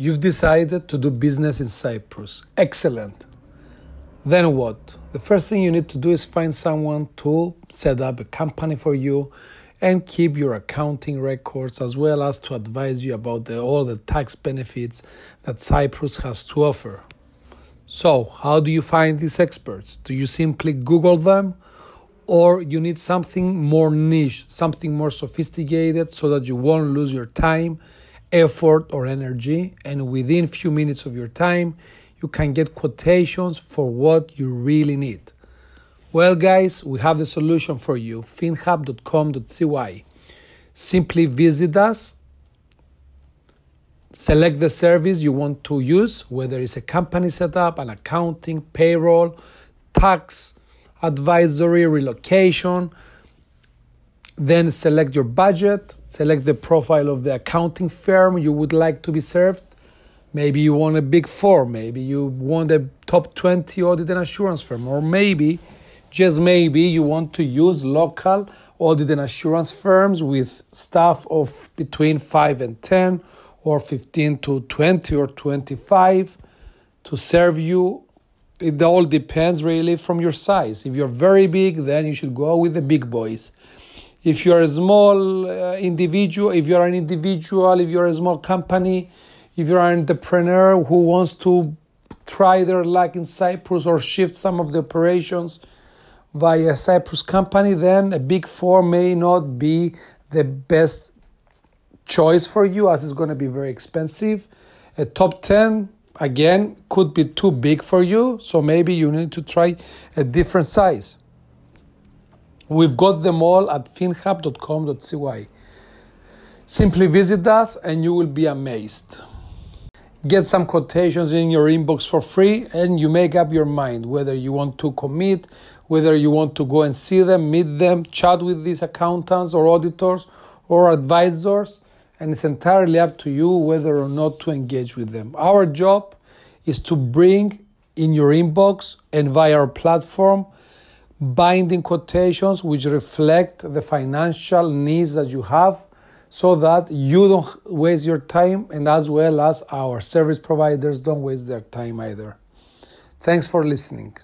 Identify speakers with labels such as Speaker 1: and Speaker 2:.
Speaker 1: You've decided to do business in Cyprus. Excellent. Then what? The first thing you need to do is find someone to set up a company for you and keep your accounting records as well as to advise you about the, all the tax benefits that Cyprus has to offer. So, how do you find these experts? Do you simply Google them? Or you need something more niche, something more sophisticated so that you won't lose your time, effort, or energy. And within few minutes of your time, you can get quotations for what you really need. Well, guys, we have the solution for you finhub.com.cy. Simply visit us, select the service you want to use, whether it's a company setup, an accounting, payroll, tax, advisory, relocation. Then select your budget, select the profile of the accounting firm you would like to be served. Maybe you want a big four, maybe you want a top 20 audit and assurance firm, or maybe just maybe you want to use local audit and assurance firms with staff of between 5 and 10 or 15 to 20 or 25 to serve you. It all depends really from your size. If you're very big, then you should go with the big boys. If you're a small uh, individual, if you're an individual, if you're a small company, if you're an entrepreneur who wants to try their luck in Cyprus or shift some of the operations, via a Cyprus company, then a big four may not be the best choice for you as it's going to be very expensive. A top 10, again, could be too big for you, so maybe you need to try a different size. We've got them all at finhub.com.cy. Simply visit us and you will be amazed. Get some quotations in your inbox for free and you make up your mind whether you want to commit, whether you want to go and see them, meet them, chat with these accountants or auditors or advisors, and it's entirely up to you whether or not to engage with them. Our job is to bring in your inbox and via our platform binding quotations which reflect the financial needs that you have so that you don't waste your time and as well as our service providers don't waste their time either. Thanks for listening.